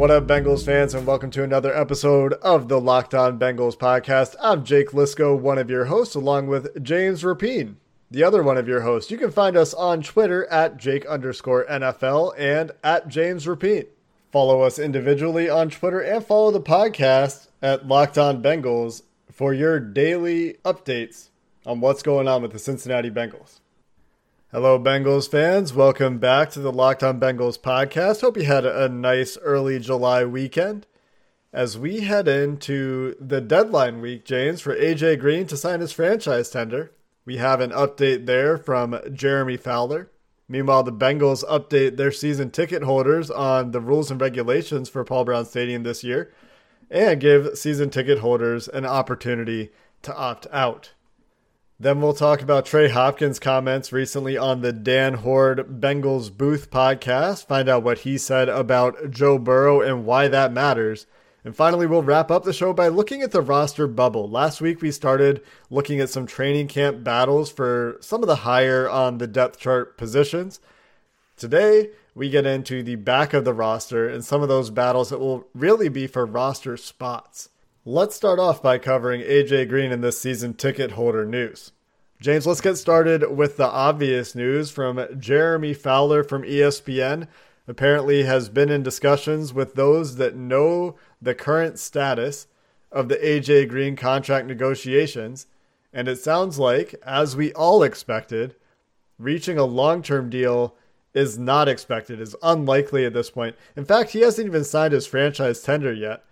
What up, Bengals fans, and welcome to another episode of the Locked On Bengals podcast. I'm Jake Liscow, one of your hosts, along with James Rapien, the other one of your hosts. You can find us on Twitter at Jake underscore NFL and at James Rapien. Follow us individually on Twitter and follow the podcast at Locked On Bengals for your daily updates on what's going on with the Cincinnati Bengals. Hello, Bengals fans. Welcome back to the Locked On Bengals podcast. Hope you had a nice early July weekend. As we head into the deadline week, James, for AJ Green to sign his franchise tender, we have an update there from Jeremy Fowler. Meanwhile, the Bengals update their season ticket holders on the rules and regulations for Paul Brown Stadium this year and give season ticket holders an opportunity to opt out. Then we'll talk about Trey Hopkins' comments recently on the Dan Hoard Bengals Booth podcast, find out what he said about Joe Burrow and why that matters. And finally, we'll wrap up the show by looking at the roster bubble. Last week, we started looking at some training camp battles for some of the higher on the depth chart positions. Today, we get into the back of the roster and some of those battles that will really be for roster spots. Let's start off by covering AJ Green in this season ticket holder news. James, let's get started with the obvious news from Jeremy Fowler from ESPN. Apparently, has been in discussions with those that know the current status of the AJ Green contract negotiations, and it sounds like, as we all expected, reaching a long term deal is not expected, is unlikely at this point. In fact, he hasn't even signed his franchise tender yet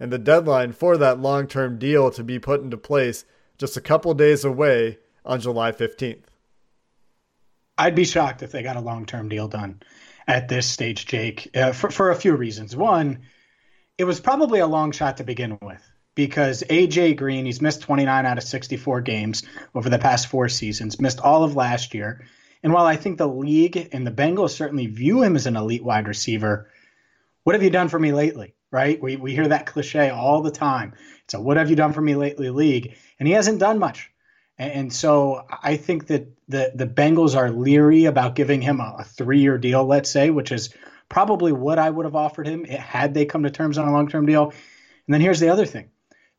and the deadline for that long term deal to be put into place just a couple days away on July 15th. I'd be shocked if they got a long term deal done at this stage, Jake, uh, for, for a few reasons. One, it was probably a long shot to begin with because AJ Green, he's missed 29 out of 64 games over the past four seasons, missed all of last year. And while I think the league and the Bengals certainly view him as an elite wide receiver, what have you done for me lately? Right? We, we hear that cliche all the time. It's a what have you done for me lately league. And he hasn't done much. And, and so I think that the, the Bengals are leery about giving him a, a three year deal, let's say, which is probably what I would have offered him had they come to terms on a long term deal. And then here's the other thing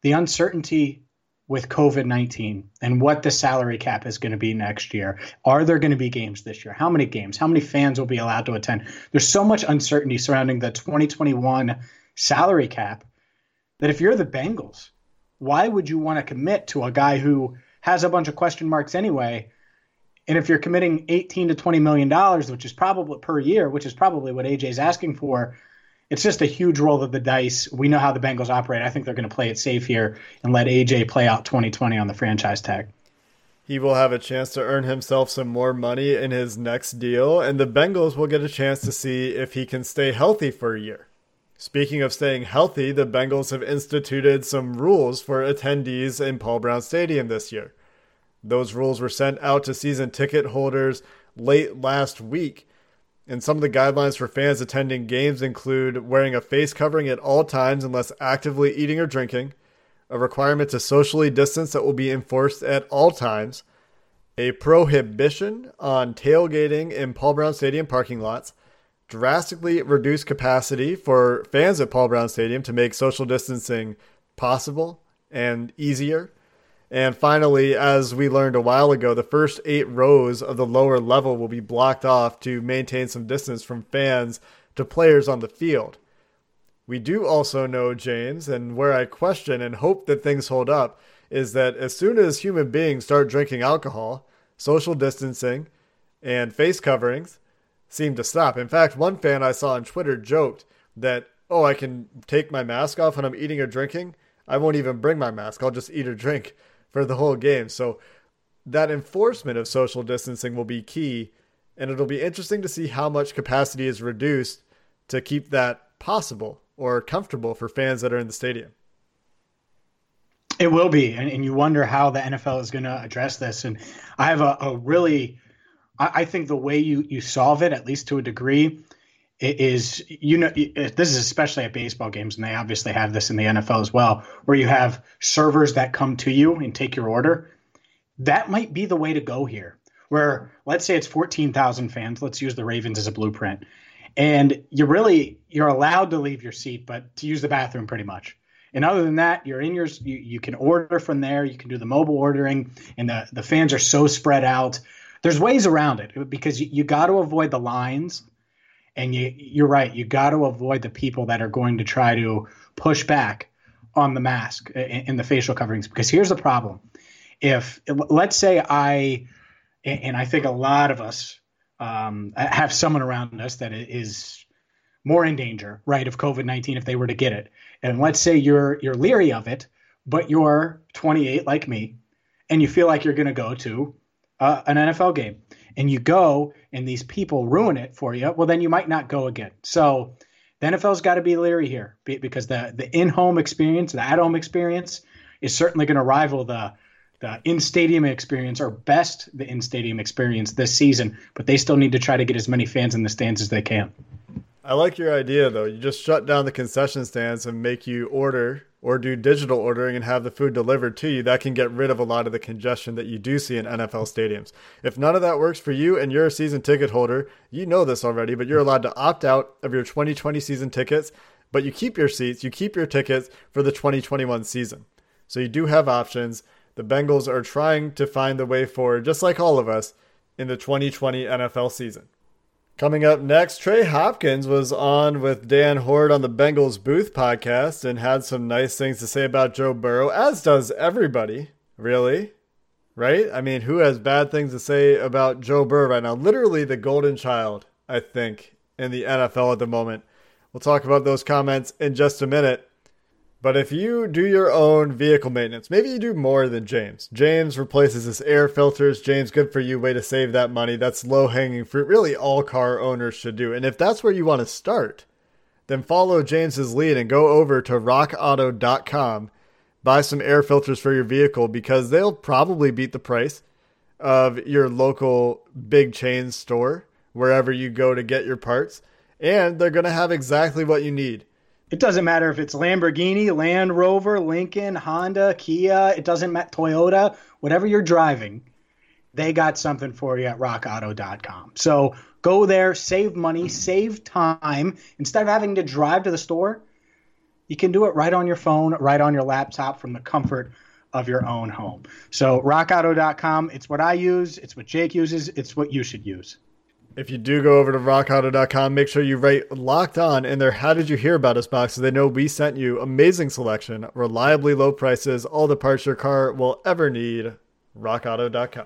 the uncertainty with COVID 19 and what the salary cap is going to be next year. Are there going to be games this year? How many games? How many fans will be allowed to attend? There's so much uncertainty surrounding the 2021 salary cap that if you're the Bengals, why would you want to commit to a guy who has a bunch of question marks anyway? And if you're committing 18 to 20 million dollars, which is probably per year, which is probably what AJ's asking for, it's just a huge roll of the dice. We know how the Bengals operate. I think they're going to play it safe here and let AJ play out 2020 on the franchise tag. He will have a chance to earn himself some more money in his next deal, and the Bengals will get a chance to see if he can stay healthy for a year. Speaking of staying healthy, the Bengals have instituted some rules for attendees in Paul Brown Stadium this year. Those rules were sent out to season ticket holders late last week. And some of the guidelines for fans attending games include wearing a face covering at all times unless actively eating or drinking, a requirement to socially distance that will be enforced at all times, a prohibition on tailgating in Paul Brown Stadium parking lots, drastically reduce capacity for fans at Paul Brown Stadium to make social distancing possible and easier. And finally, as we learned a while ago, the first eight rows of the lower level will be blocked off to maintain some distance from fans to players on the field. We do also know, James, and where I question and hope that things hold up, is that as soon as human beings start drinking alcohol, social distancing, and face coverings seem to stop. In fact, one fan I saw on Twitter joked that, oh, I can take my mask off when I'm eating or drinking. I won't even bring my mask. I'll just eat or drink for the whole game. So that enforcement of social distancing will be key. And it'll be interesting to see how much capacity is reduced to keep that possible or comfortable for fans that are in the stadium. It will be, and, and you wonder how the NFL is going to address this. And I have a, a really, I, I, think the way you you solve it, at least to a degree, is you know this is especially at baseball games, and they obviously have this in the NFL as well, where you have servers that come to you and take your order. That might be the way to go here. Where let's say it's fourteen thousand fans. Let's use the Ravens as a blueprint, and you really you're allowed to leave your seat, but to use the bathroom pretty much and other than that, you're in your you, you can order from there. You can do the mobile ordering, and the the fans are so spread out. There's ways around it because you, you got to avoid the lines, and you you're right. You got to avoid the people that are going to try to push back on the mask and the facial coverings. Because here's the problem: if let's say I, and I think a lot of us um, have someone around us that is more in danger, right, of COVID nineteen if they were to get it and let's say you're you're leery of it, but you're 28 like me, and you feel like you're going to go to uh, an NFL game, and you go, and these people ruin it for you. Well, then you might not go again. So the NFL's got to be leery here because the the in home experience, the at home experience, is certainly going to rival the the in stadium experience or best the in stadium experience this season. But they still need to try to get as many fans in the stands as they can. I like your idea though. You just shut down the concession stands and make you order or do digital ordering and have the food delivered to you. That can get rid of a lot of the congestion that you do see in NFL stadiums. If none of that works for you and you're a season ticket holder, you know this already, but you're allowed to opt out of your 2020 season tickets, but you keep your seats, you keep your tickets for the 2021 season. So you do have options. The Bengals are trying to find the way forward, just like all of us, in the 2020 NFL season. Coming up next, Trey Hopkins was on with Dan Hoard on the Bengals Booth podcast and had some nice things to say about Joe Burrow, as does everybody, really. Right? I mean, who has bad things to say about Joe Burrow right now? Literally the golden child, I think, in the NFL at the moment. We'll talk about those comments in just a minute. But if you do your own vehicle maintenance, maybe you do more than James. James replaces his air filters. James, good for you. Way to save that money. That's low hanging fruit. Really, all car owners should do. And if that's where you want to start, then follow James's lead and go over to rockauto.com, buy some air filters for your vehicle because they'll probably beat the price of your local big chain store wherever you go to get your parts. And they're going to have exactly what you need it doesn't matter if it's Lamborghini, Land Rover, Lincoln, Honda, Kia, it doesn't matter, Toyota, whatever you're driving, they got something for you at rockauto.com. So go there, save money, save time. Instead of having to drive to the store, you can do it right on your phone, right on your laptop from the comfort of your own home. So rockauto.com, it's what I use, it's what Jake uses, it's what you should use. If you do go over to rockauto.com, make sure you write locked on in there. How did you hear about us box so they know we sent you amazing selection, reliably low prices, all the parts your car will ever need. Rockauto.com.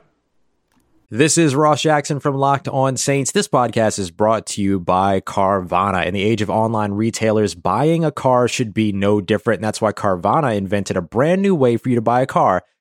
This is Ross Jackson from Locked On Saints. This podcast is brought to you by Carvana. In the age of online retailers, buying a car should be no different. And that's why Carvana invented a brand new way for you to buy a car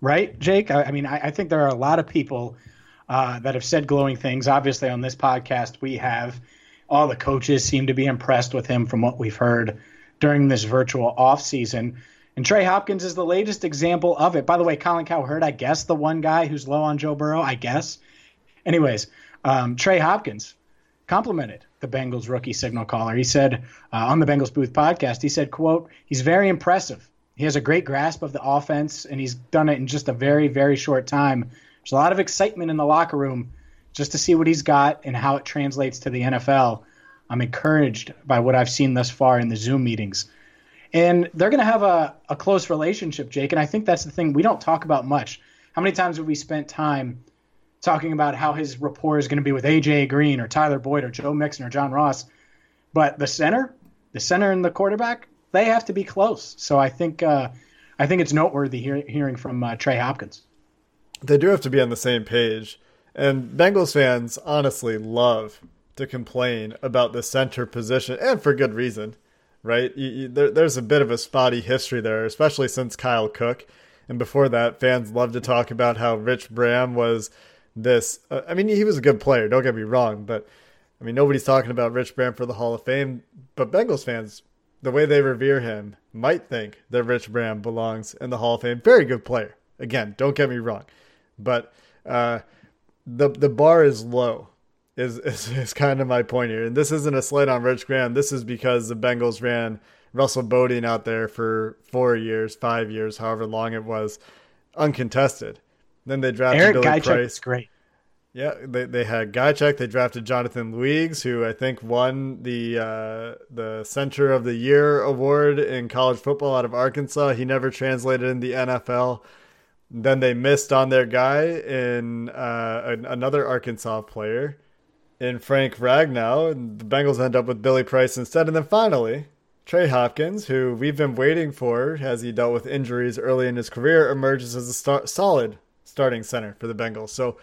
Right, Jake? I, I mean, I, I, think there are a lot of people uh, that have said glowing things. Obviously, on this podcast, we have all the coaches seem to be impressed with him from what we've heard during this virtual off season. And Trey Hopkins is the latest example of it. By the way, Colin Cowherd, I guess the one guy who's low on Joe Burrow, I guess. Anyways, um, Trey Hopkins complimented the Bengals rookie signal caller. He said uh, on the Bengals Booth podcast, he said, quote, he's very impressive. He has a great grasp of the offense, and he's done it in just a very, very short time. There's a lot of excitement in the locker room just to see what he's got and how it translates to the NFL. I'm encouraged by what I've seen thus far in the Zoom meetings. And they're going to have a, a close relationship, Jake. And I think that's the thing we don't talk about much. How many times have we spent time talking about how his rapport is going to be with AJ Green or Tyler Boyd or Joe Mixon or John Ross? But the center, the center and the quarterback, they have to be close. So I think uh, I think it's noteworthy hear, hearing from uh, Trey Hopkins. They do have to be on the same page. And Bengals fans honestly love to complain about the center position, and for good reason, right? You, you, there, there's a bit of a spotty history there, especially since Kyle Cook. And before that, fans love to talk about how Rich Braham was this. Uh, I mean, he was a good player, don't get me wrong, but I mean, nobody's talking about Rich Braham for the Hall of Fame. But Bengals fans, the way they revere him, might think that Rich Braham belongs in the Hall of Fame. Very good player. Again, don't get me wrong. But uh, the the bar is low is, is is kind of my point here. And this isn't a slight on Rich Braham. This is because the Bengals ran Russell Bodine out there for four years, five years, however long it was, uncontested. Then they drafted Eric Billy Ghiaciuc Price. is great. Yeah, they they had Ghiaciuc. They drafted Jonathan Luigs, who I think won the uh, the Center of the Year award in college football out of Arkansas. He never translated in the NFL. Then they missed on their guy in uh, an, another Arkansas player in Frank Ragnow. And the Bengals end up with Billy Price instead. And then finally, Trey Hopkins, who we've been waiting for as he dealt with injuries early in his career, emerges as a star- solid starting center for the Bengals. So,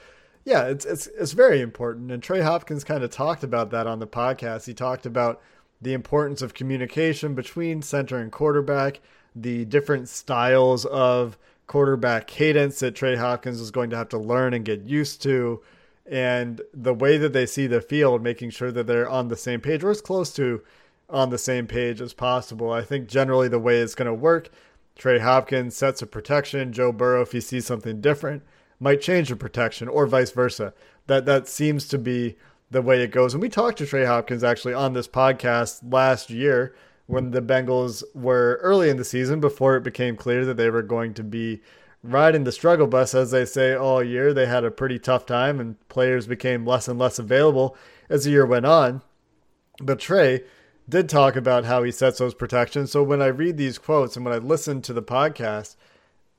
yeah, it's it's it's very important. And Trey Hopkins kind of talked about that on the podcast. He talked about the importance of communication between center and quarterback, the different styles of quarterback cadence that Trey Hopkins is going to have to learn and get used to, and the way that they see the field, making sure that they're on the same page or as close to on the same page as possible. I think generally the way it's going to work, Trey Hopkins sets a protection. Joe Burrow, if he sees something different, might change the protection, or vice versa. That that seems to be the way it goes. And we talked to Trey Hopkins actually on this podcast last year when the Bengals were early in the season before it became clear that they were going to be riding the struggle bus, as they say, all year. They had a pretty tough time, and players became less and less available as the year went on. But Trey did talk about how he sets those protections. So when I read these quotes and when I listen to the podcast,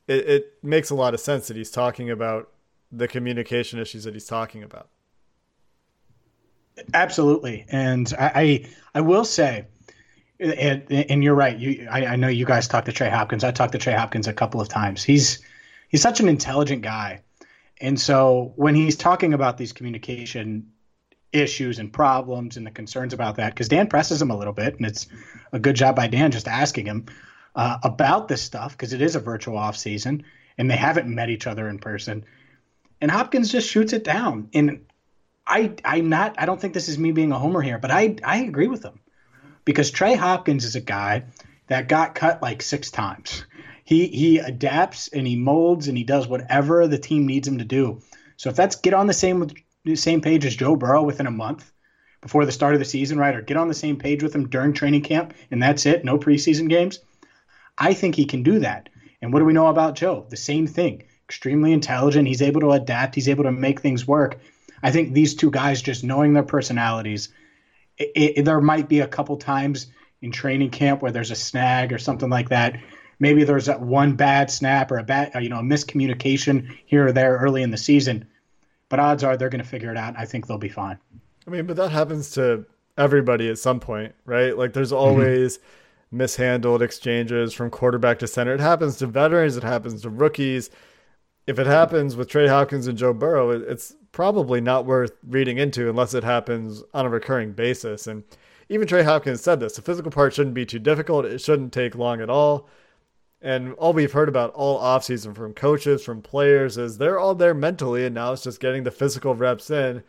it, it makes a lot of sense that he's talking about the communication issues that he's talking about. Absolutely, and I I, I will say, and, and you're right. You I, I know you guys talked to Trey Hopkins. I talked to Trey Hopkins a couple of times. He's he's such an intelligent guy, and so when he's talking about these communication issues and problems and the concerns about that, because Dan presses him a little bit, and it's a good job by Dan just asking him uh, about this stuff because it is a virtual off season and they haven't met each other in person. And Hopkins just shoots it down. And I I'm not I don't think this is me being a homer here, but I I agree with him. Because Trey Hopkins is a guy that got cut like six times. He he adapts and he molds and he does whatever the team needs him to do. So if that's get on the same same page as Joe Burrow within a month before the start of the season, right? Or get on the same page with him during training camp and that's it, no preseason games. I think he can do that. And what do we know about Joe? The same thing. Extremely intelligent. He's able to adapt. He's able to make things work. I think these two guys, just knowing their personalities, it, it, there might be a couple times in training camp where there's a snag or something like that. Maybe there's that one bad snap or a bad, you know, a miscommunication here or there early in the season. But odds are they're going to figure it out. I think they'll be fine. I mean, but that happens to everybody at some point, right? Like there's always. Mm-hmm mishandled exchanges from quarterback to center. It happens to veterans, it happens to rookies. If it happens with Trey Hopkins and Joe Burrow, it's probably not worth reading into unless it happens on a recurring basis. And even Trey Hopkins said this the physical part shouldn't be too difficult, it shouldn't take long at all. And all we've heard about all offseason from coaches, from players, is they're all there mentally, and now it's just getting the physical reps in,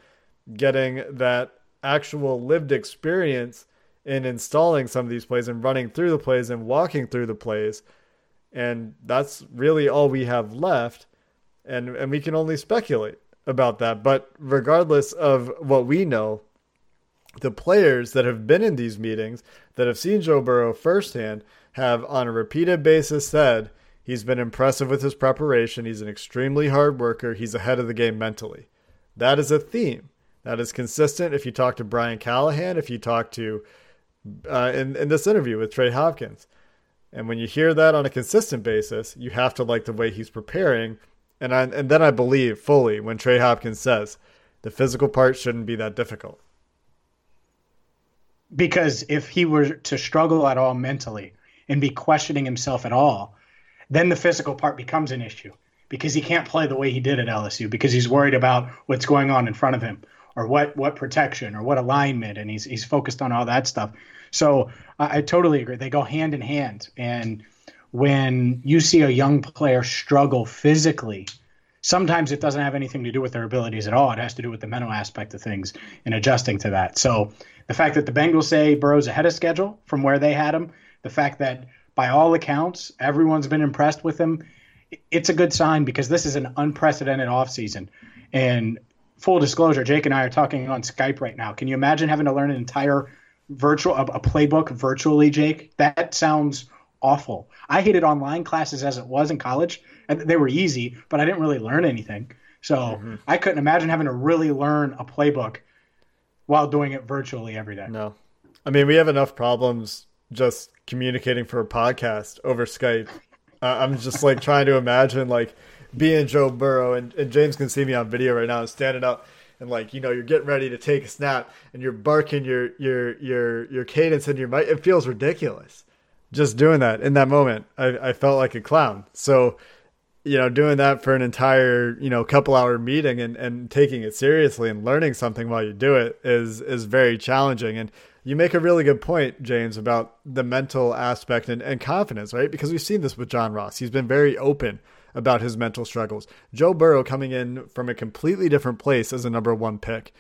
getting that actual lived experience in installing some of these plays and running through the plays and walking through the plays. And that's really all we have left. And, and we can only speculate about that. But regardless of what we know, the players that have been in these meetings that have seen Joe Burrow firsthand have, on a repeated basis, said he's been impressive with his preparation. He's an extremely hard worker. He's ahead of the game mentally. That is a theme. That is consistent. If you talk to Brian Callahan, if you talk to uh, in in this interview with Trey Hopkins, and when you hear that on a consistent basis, you have to like the way he's preparing. And I, and then I believe fully when Trey Hopkins says the physical part shouldn't be that difficult. Because if he were to struggle at all mentally and be questioning himself at all, then the physical part becomes an issue because he can't play the way he did at LSU because he's worried about what's going on in front of him or what what protection or what alignment and he's he's focused on all that stuff. So I, I totally agree. They go hand in hand and when you see a young player struggle physically, sometimes it doesn't have anything to do with their abilities at all. It has to do with the mental aspect of things and adjusting to that. So the fact that the Bengals say Burrow's ahead of schedule from where they had him, the fact that by all accounts everyone's been impressed with him, it's a good sign because this is an unprecedented offseason. And full disclosure, Jake and I are talking on Skype right now. Can you imagine having to learn an entire virtual a, a playbook virtually, Jake? That sounds awful. I hated online classes as it was in college. and They were easy, but I didn't really learn anything. So mm-hmm. I couldn't imagine having to really learn a playbook while doing it virtually every day. No. I mean, we have enough problems just communicating for a podcast over Skype. Uh, I'm just like trying to imagine like being Joe Burrow and, and James can see me on video right now standing up and like you know you're getting ready to take a snap and you're barking your your your your cadence and your mic. It feels ridiculous just doing that in that moment. I, I felt like a clown. So you know, doing that for an entire, you know, couple hour meeting and, and taking it seriously and learning something while you do it is is very challenging. And you make a really good point, James, about the mental aspect and, and confidence, right? Because we've seen this with John Ross. He's been very open about his mental struggles. Joe Burrow coming in from a completely different place as a number one pick.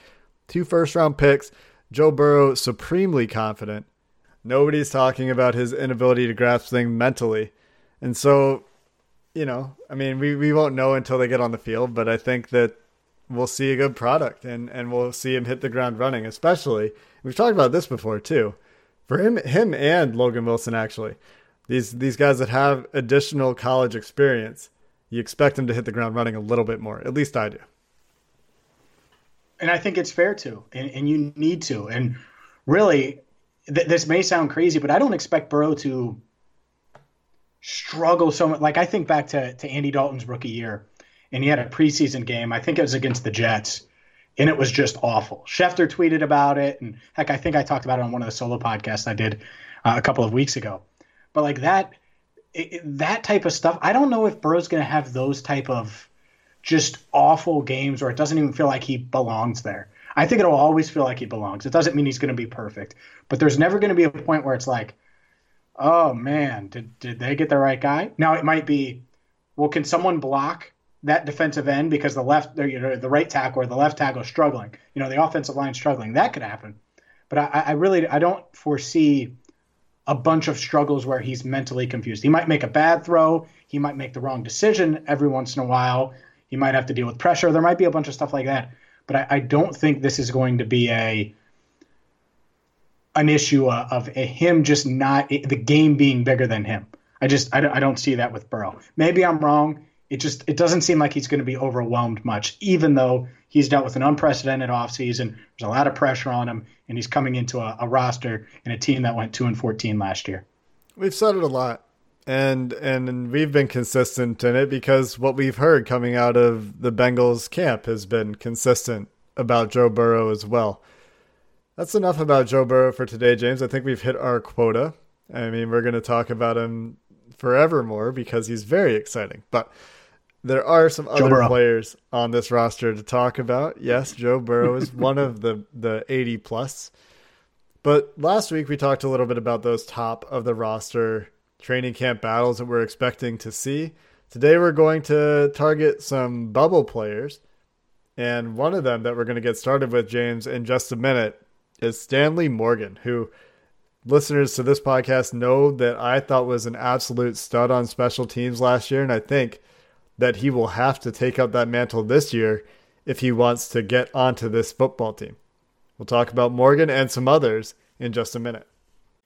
Two first round picks. Joe Burrow supremely confident. Nobody's talking about his inability to grasp things mentally. And so you know, I mean, we, we won't know until they get on the field, but I think that we'll see a good product and, and we'll see him hit the ground running, especially we've talked about this before too. For him him and Logan Wilson actually. These these guys that have additional college experience, you expect them to hit the ground running a little bit more. At least I do. And I think it's fair to, and, and you need to. And really, th- this may sound crazy, but I don't expect Burrow to struggle so much. Like I think back to to Andy Dalton's rookie year, and he had a preseason game. I think it was against the Jets, and it was just awful. Schefter tweeted about it, and heck, I think I talked about it on one of the solo podcasts I did uh, a couple of weeks ago. But like that, that type of stuff, I don't know if Burrow's going to have those type of just awful games where it doesn't even feel like he belongs there. I think it'll always feel like he belongs. It doesn't mean he's going to be perfect, but there's never going to be a point where it's like oh man, did did they get the right guy? Now it might be, well, can someone block that defensive end because the left, you know, the right tackle or the left tackle is struggling? You know, the offensive line struggling. That could happen, but I, I really I don't foresee a bunch of struggles where he's mentally confused. He might make a bad throw. He might make the wrong decision every once in a while. He might have to deal with pressure. There might be a bunch of stuff like that. But I, I don't think this is going to be a an issue of, him just not the game being bigger than him. I just I don't, I don't see that with Burrow. Maybe I'm wrong. It just it doesn't seem like he's going to be overwhelmed much, even though he's dealt with an unprecedented offseason. There's a lot of pressure on him, and he's coming into a, a roster in a team that went two and fourteen last year. We've said it a lot, and and we've been consistent in it because what we've heard coming out of the Bengals camp has been consistent about Joe Burrow as well. That's enough about Joe Burrow for today, James. I think we've hit our quota. I mean, we're going to talk about him forevermore because he's very exciting. But there are some other Burrow. players on this roster to talk about. Yes, Joe Burrow is one of the the 80 plus. But last week we talked a little bit about those top of the roster training camp battles that we're expecting to see. Today we're going to target some bubble players. And one of them that we're going to get started with, James, in just a minute is Stanley Morgan, who listeners to this podcast know that I thought was an absolute stud on special teams last year, and I think that he will have to take up that mantle this year if he wants to get onto this football team. We'll talk about Morgan and some others in just a minute.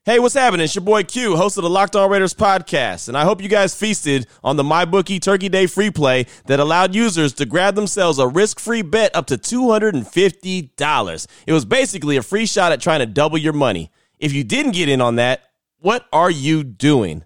Hey, what's happening? It's your boy Q, host of the Locked On Raiders podcast, and I hope you guys feasted on the MyBookie Turkey Day free play that allowed users to grab themselves a risk-free bet up to $250. It was basically a free shot at trying to double your money. If you didn't get in on that, what are you doing?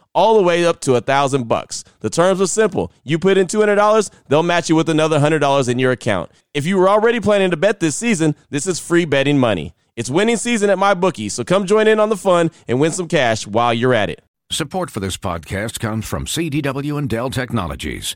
all the way up to a thousand bucks. The terms are simple. You put in $200, they'll match you with another $100 in your account. If you were already planning to bet this season, this is free betting money. It's winning season at MyBookie, so come join in on the fun and win some cash while you're at it. Support for this podcast comes from CDW and Dell Technologies.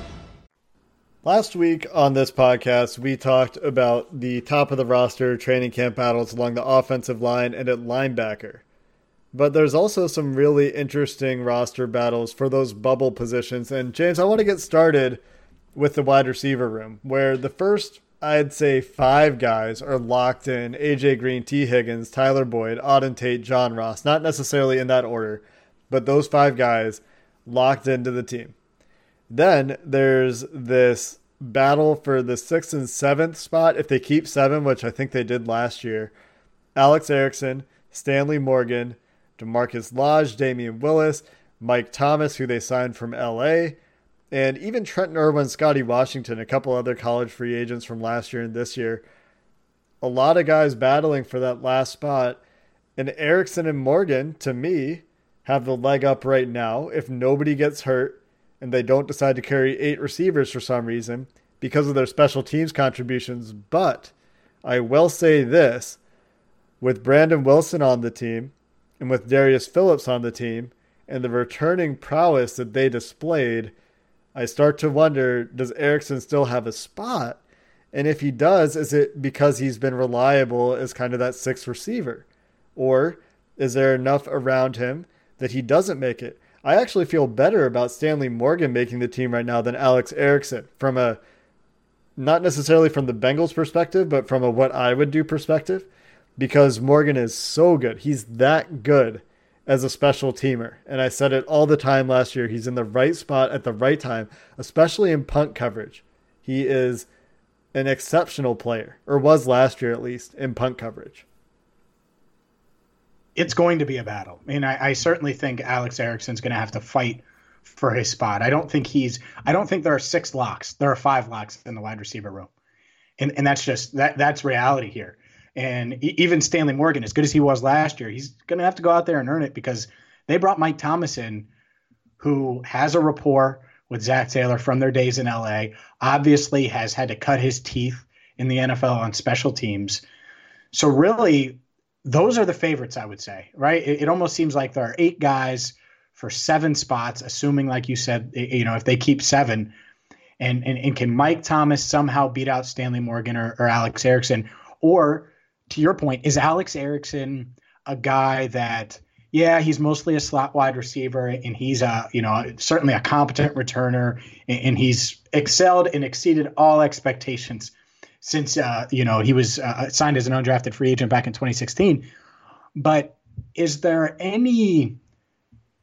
Last week on this podcast, we talked about the top of the roster training camp battles along the offensive line and at linebacker. But there's also some really interesting roster battles for those bubble positions. And James, I want to get started with the wide receiver room, where the first, I'd say, five guys are locked in AJ Green, Tee Higgins, Tyler Boyd, Auden Tate, John Ross. Not necessarily in that order, but those five guys locked into the team. Then there's this battle for the sixth and seventh spot. If they keep seven, which I think they did last year, Alex Erickson, Stanley Morgan, DaMarkus Lodge, Damion Willis, Mike Thomas, who they signed from LA, and even Trenton Irwin, Scotty Washington, a couple other college free agents from last year and this year. A lot of guys battling for that last spot. And Erickson and Morgan, to me, have the leg up right now. If nobody gets hurt, and they don't decide to carry eight receivers for some reason because of their special teams contributions. But I will say this with Brandon Wilson on the team and with Darius Phillips on the team and the returning prowess that they displayed, I start to wonder does Erickson still have a spot? And if he does, is it because he's been reliable as kind of that sixth receiver? Or is there enough around him that he doesn't make it? I actually feel better about Stanley Morgan making the team right now than Alex Erickson from a not necessarily from the Bengals perspective, but from a what I would do perspective because Morgan is so good. He's that good as a special teamer. And I said it all the time last year. He's in the right spot at the right time, especially in punt coverage. He is an exceptional player, or was last year at least, in punt coverage it's going to be a battle. I mean, I, I certainly think Alex Erickson's going to have to fight for his spot. I don't think he's. I don't think there are six locks. There are five locks in the wide receiver room, and and that's just that that's reality here. And even Stanley Morgan, as good as he was last year, he's going to have to go out there and earn it because they brought Mike Thomas in, who has a rapport with Zac Taylor from their days in LA. Obviously, has had to cut his teeth in the NFL on special teams. So really, those are the favorites, I would say, right? It, it, almost seems like there are eight guys for seven spots, assuming, like you said, you know, if they keep seven, and and, and can Mike Thomas somehow beat out Stanley Morgan or, or Alex Erickson? Or to your point, is Alex Erickson a guy that yeah, he's mostly a slot wide receiver, and he's a you know certainly a competent returner, and, he's excelled and exceeded all expectations since uh, you know he was uh, signed as an undrafted free agent back in 2016. But is there any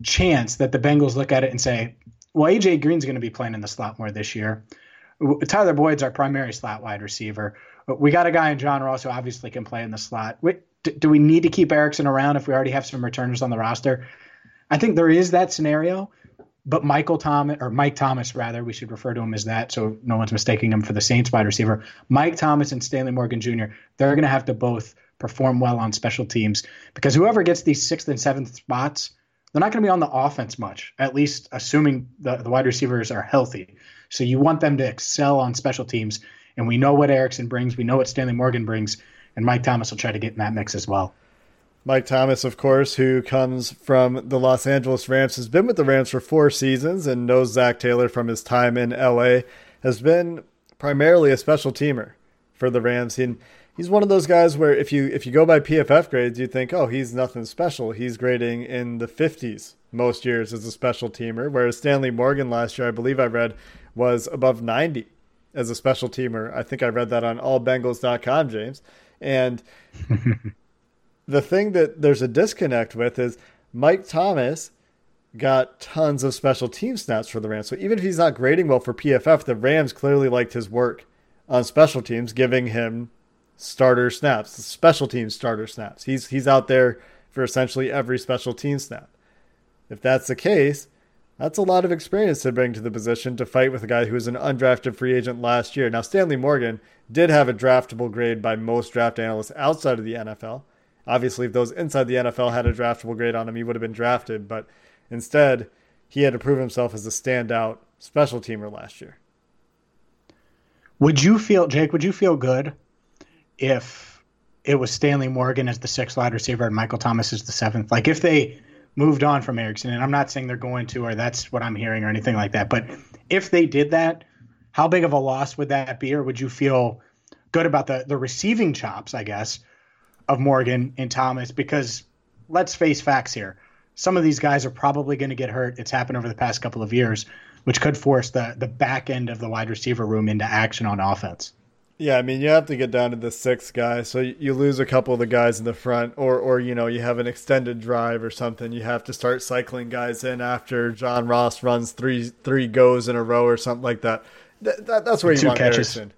chance that the Bengals look at it and say, "Well, AJ Green's going to be playing in the slot more this year. Tyler Boyd's our primary slot wide receiver. We got a guy in John Ross who obviously can play in the slot. Do we need to keep Erickson around if we already have some returners on the roster? I think there is that scenario, but Michael Thomas or Mike Thomas rather, we should refer to him as that so no one's mistaking him for the Saints wide receiver. Mike Thomas and Stanley Morgan Jr. They're going to have to both perform well on special teams because whoever gets these sixth and seventh spots, they're not going to be on the offense much. At least assuming the, the wide receivers are healthy. So you want them to excel on special teams. And we know what Erickson brings. We know what Stanley Morgan brings. And Mike Thomas will try to get in that mix as well. Mike Thomas, of course, who comes from the Los Angeles Rams, has been with the Rams for four seasons and knows Zac Taylor from his time in LA, has been primarily a special teamer for the Rams. He's one of those guys where if you if you go by PFF grades, you think, oh, he's nothing special. He's grading in the 50s most years as a special teamer, whereas Stanley Morgan last year, I believe I read, was above 90 as a special teamer. I think I read that on allbengals.com, James. And the thing that there's a disconnect with is Mike Thomas got tons of special team snaps for the Rams. So even if he's not grading well for PFF, the Rams clearly liked his work on special teams, giving him starter snaps, special team starter snaps. He's he's out there for essentially every special team snap. If that's the case, that's a lot of experience to bring to the position to fight with a guy who was an undrafted free agent last year. Now, Stanley Morgan did have a draftable grade by most draft analysts outside of the NFL. Obviously, if those inside the NFL had a draftable grade on him, he would have been drafted. But instead, he had to prove himself as a standout special teamer last year. Would you feel, Jake, would you feel good if it was Stanley Morgan as the sixth wide receiver and Michael Thomas as the seventh? Like if they moved on from Erickson, and I'm not saying they're going to, or that's what I'm hearing, or anything like that. But if they did that, how big of a loss would that be, or would you feel good about the the receiving chops, I guess, of Morgan and Thomas? Because let's face facts here, some of these guys are probably going to get hurt. It's happened over the past couple of years, which could force the the back end of the wide receiver room into action on offense. Yeah, I mean, you have to get down to the sixth guy, so you lose a couple of the guys in the front, or or you know, you have an extended drive or something. You have to start cycling guys in after John Ross runs three three goes in a row or something like that. Th- that that's where you Two want catches. Erickson.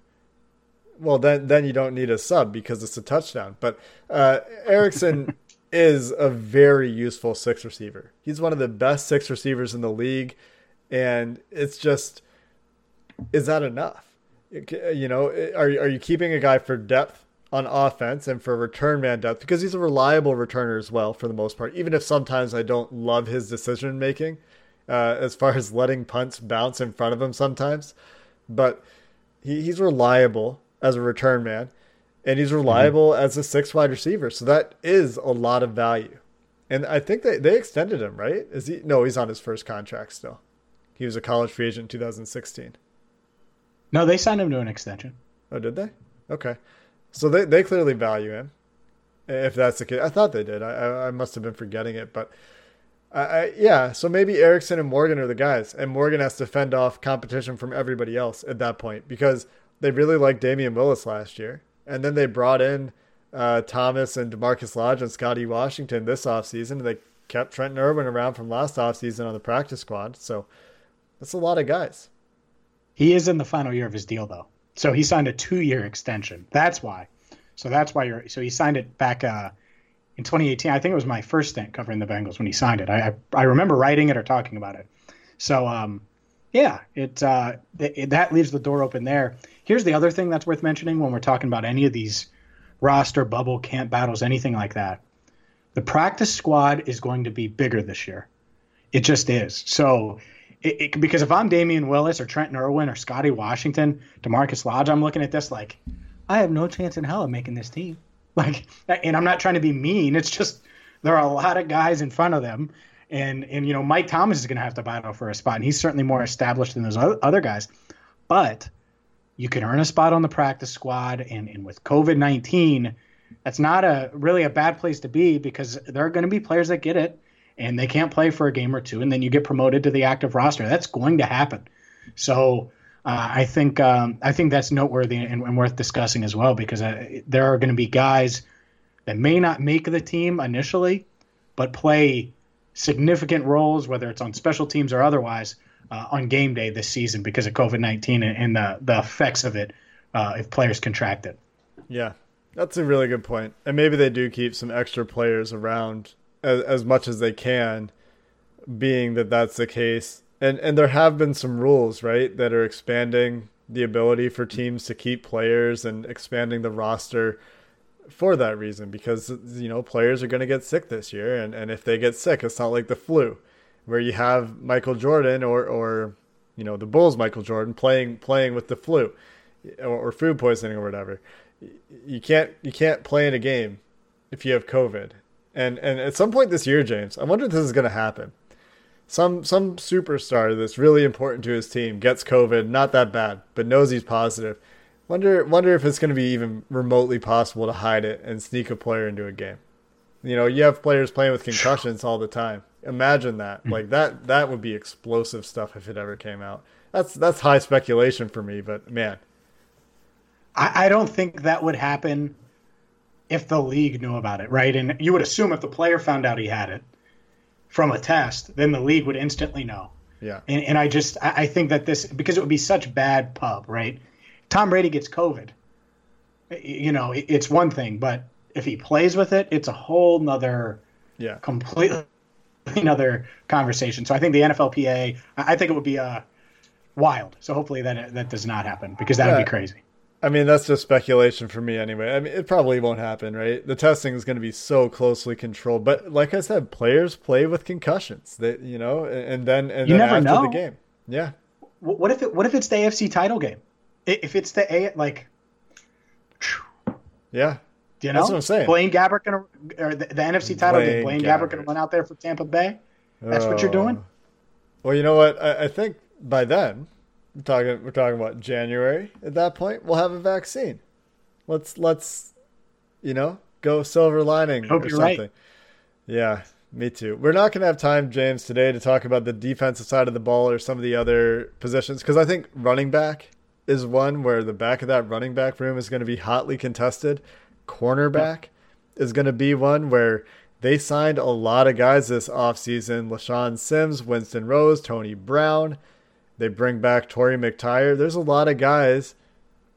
Well, then then you don't need a sub because it's a touchdown. But uh, Erickson is a very useful six receiver. He's one of the best six receivers in the league, and it's just is that enough? You know, are are you keeping a guy for depth on offense and for return man depth because he's a reliable returner as well for the most part. Even if sometimes I don't love his decision making, uh, as far as letting punts bounce in front of him sometimes, but he, he's reliable as a return man, and he's reliable mm-hmm. as a six wide receiver. So that is a lot of value. And I think they, they extended him, right? Is he? No, he's on his first contract still. He was a college free agent in 2016. No, they signed him to an extension. Oh, did they? Okay. So they, they clearly value him. If that's the case, I thought they did. I, I must have been forgetting it, but I, I, yeah. So maybe Erickson and Morgan are the guys, and Morgan has to fend off competition from everybody else at that point because they really liked Damion Willis last year, and then they brought in uh, Thomas and DaMarkus Lodge and Scotty Washington this offseason, and they kept Trenton Irwin around from last offseason on the practice squad. So that's a lot of guys. He is in the final year of his deal though. So he signed a two-year extension. That's why. So that's why you're. So he signed it back uh, in 2018. I think it was my first stint covering the Bengals when he signed it. I I, I remember writing it or talking about it. So um, yeah, it, uh, it that leaves the door open there. Here's the other thing that's worth mentioning when we're talking about any of these roster bubble camp battles, anything like that. The practice squad is going to be bigger this year. It just is. So it, it, because if I'm Damion Willis or Trent Irwin or Scotty Washington, DaMarkus Lodge, I'm looking at this like I have no chance in hell of making this team. Like, and I'm not trying to be mean. It's just there are a lot of guys in front of them, and and you know Mike Thomas is going to have to battle for a spot, and he's certainly more established than those other guys. But you can earn a spot on the practice squad, and and with COVID nineteen, that's not a really a bad place to be because there are going to be players that get it and they can't play for a game or two, and then you get promoted to the active roster. That's going to happen. So uh, I think um, I think that's noteworthy and, and, worth discussing as well because uh, there are going to be guys that may not make the team initially, but play significant roles, whether it's on special teams or otherwise, uh, on game day this season because of COVID nineteen and, and, the the effects of it uh, if players contract it. Yeah, that's a really good point. point, and maybe they do keep some extra players around as, as much as they can, being that that's the case. And and there have been some rules, right, that are expanding the ability for teams to keep players and expanding the roster for that reason because you know players are going to get sick this year and, and if they get sick it's not like the flu where you have Michael Jordan or or you know the Bulls Michael Jordan playing playing with the flu or, or food poisoning or whatever. You can't you can't play in a game if you have COVID. And and at some point this year James I wonder if this is going to happen. Some some superstar that's really important to his team gets COVID not that bad but knows he's positive Wonder wonder if it's going to be even remotely possible to hide it and sneak a player into a game. You know, you have players playing with concussions all the time. Imagine that. Hmm. Like that that would be explosive stuff if it ever came out. That's that's high speculation for me, but man. I, I don't think that would happen if the league knew about it, right? And you would assume if the player found out he had it from a test, then the league would instantly know. Yeah. And, and I just I, I think that this because it would be such bad pub, right? Tom Brady gets COVID, you know, it's one thing, but if he plays with it, it's a whole nother, yeah, completely another conversation. So I think the NFLPA, I think it would be uh, wild. So hopefully that that does not happen because that yeah. would be crazy. I mean, that's just speculation for me anyway. I mean, it probably won't happen, right? The testing is going to be so closely controlled. But like I said, players play with concussions. That you know, and then and you then after know. the game, yeah. What if it? What if it's the AFC title game? If it's the A, like, yeah, you know, that's what I'm saying. Blaine Gabbert gonna or the, the NFC title Blaine game. Blaine Gabbert. Gabbert gonna run out there for Tampa Bay. That's what you're doing. Oh. Well, you know what? I, I think by then we're talking we're talking about January. At that point, we'll have a vaccine. Let's let's you know go silver lining Hope or you're something. Right. Yeah, me too. We're not going to have time, James, today to talk about the defensive side of the ball or some of the other positions because I think running back is one where the back of that running back room is going to be hotly contested. Cornerback is going to be one where they signed a lot of guys this offseason LeShaun Sims, Winston Rose, Tony Brown. They bring back Torry McTyer. There's a lot of guys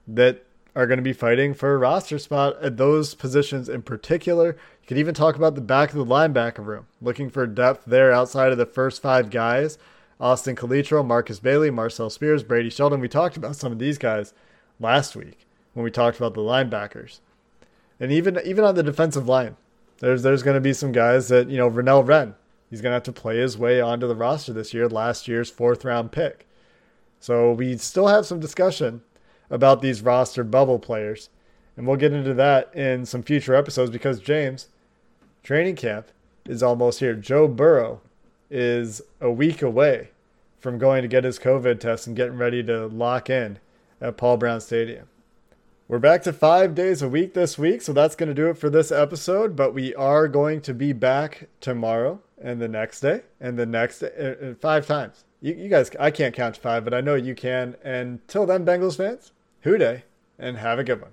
that are going to be fighting for a roster spot at those positions in particular. You could even talk about the back of the linebacker room, looking for depth there outside of the first five guys. Austin Calitro, Markus Bailey, Marcel Spears, Brady Sheldon. We talked about some of these guys last week when we talked about the linebackers. And even even on the defensive line, there's there's going to be some guys that, you know, Renell Wren, he's going to have to play his way onto the roster this year, last year's fourth round pick. So we still have some discussion about these roster bubble players. And we'll get into that in some future episodes because James, training camp is almost here. Joe Burrow is a week away from going to get his COVID test and getting ready to lock in at Paul Brown Stadium. We're back to five days a week this week, so that's going to do it for this episode. But we are going to be back tomorrow and the next day and the next day, uh, uh, five times. You, you guys, I can't count to five, but I know you can. And till then, Bengals fans, Who Dey and have a good one.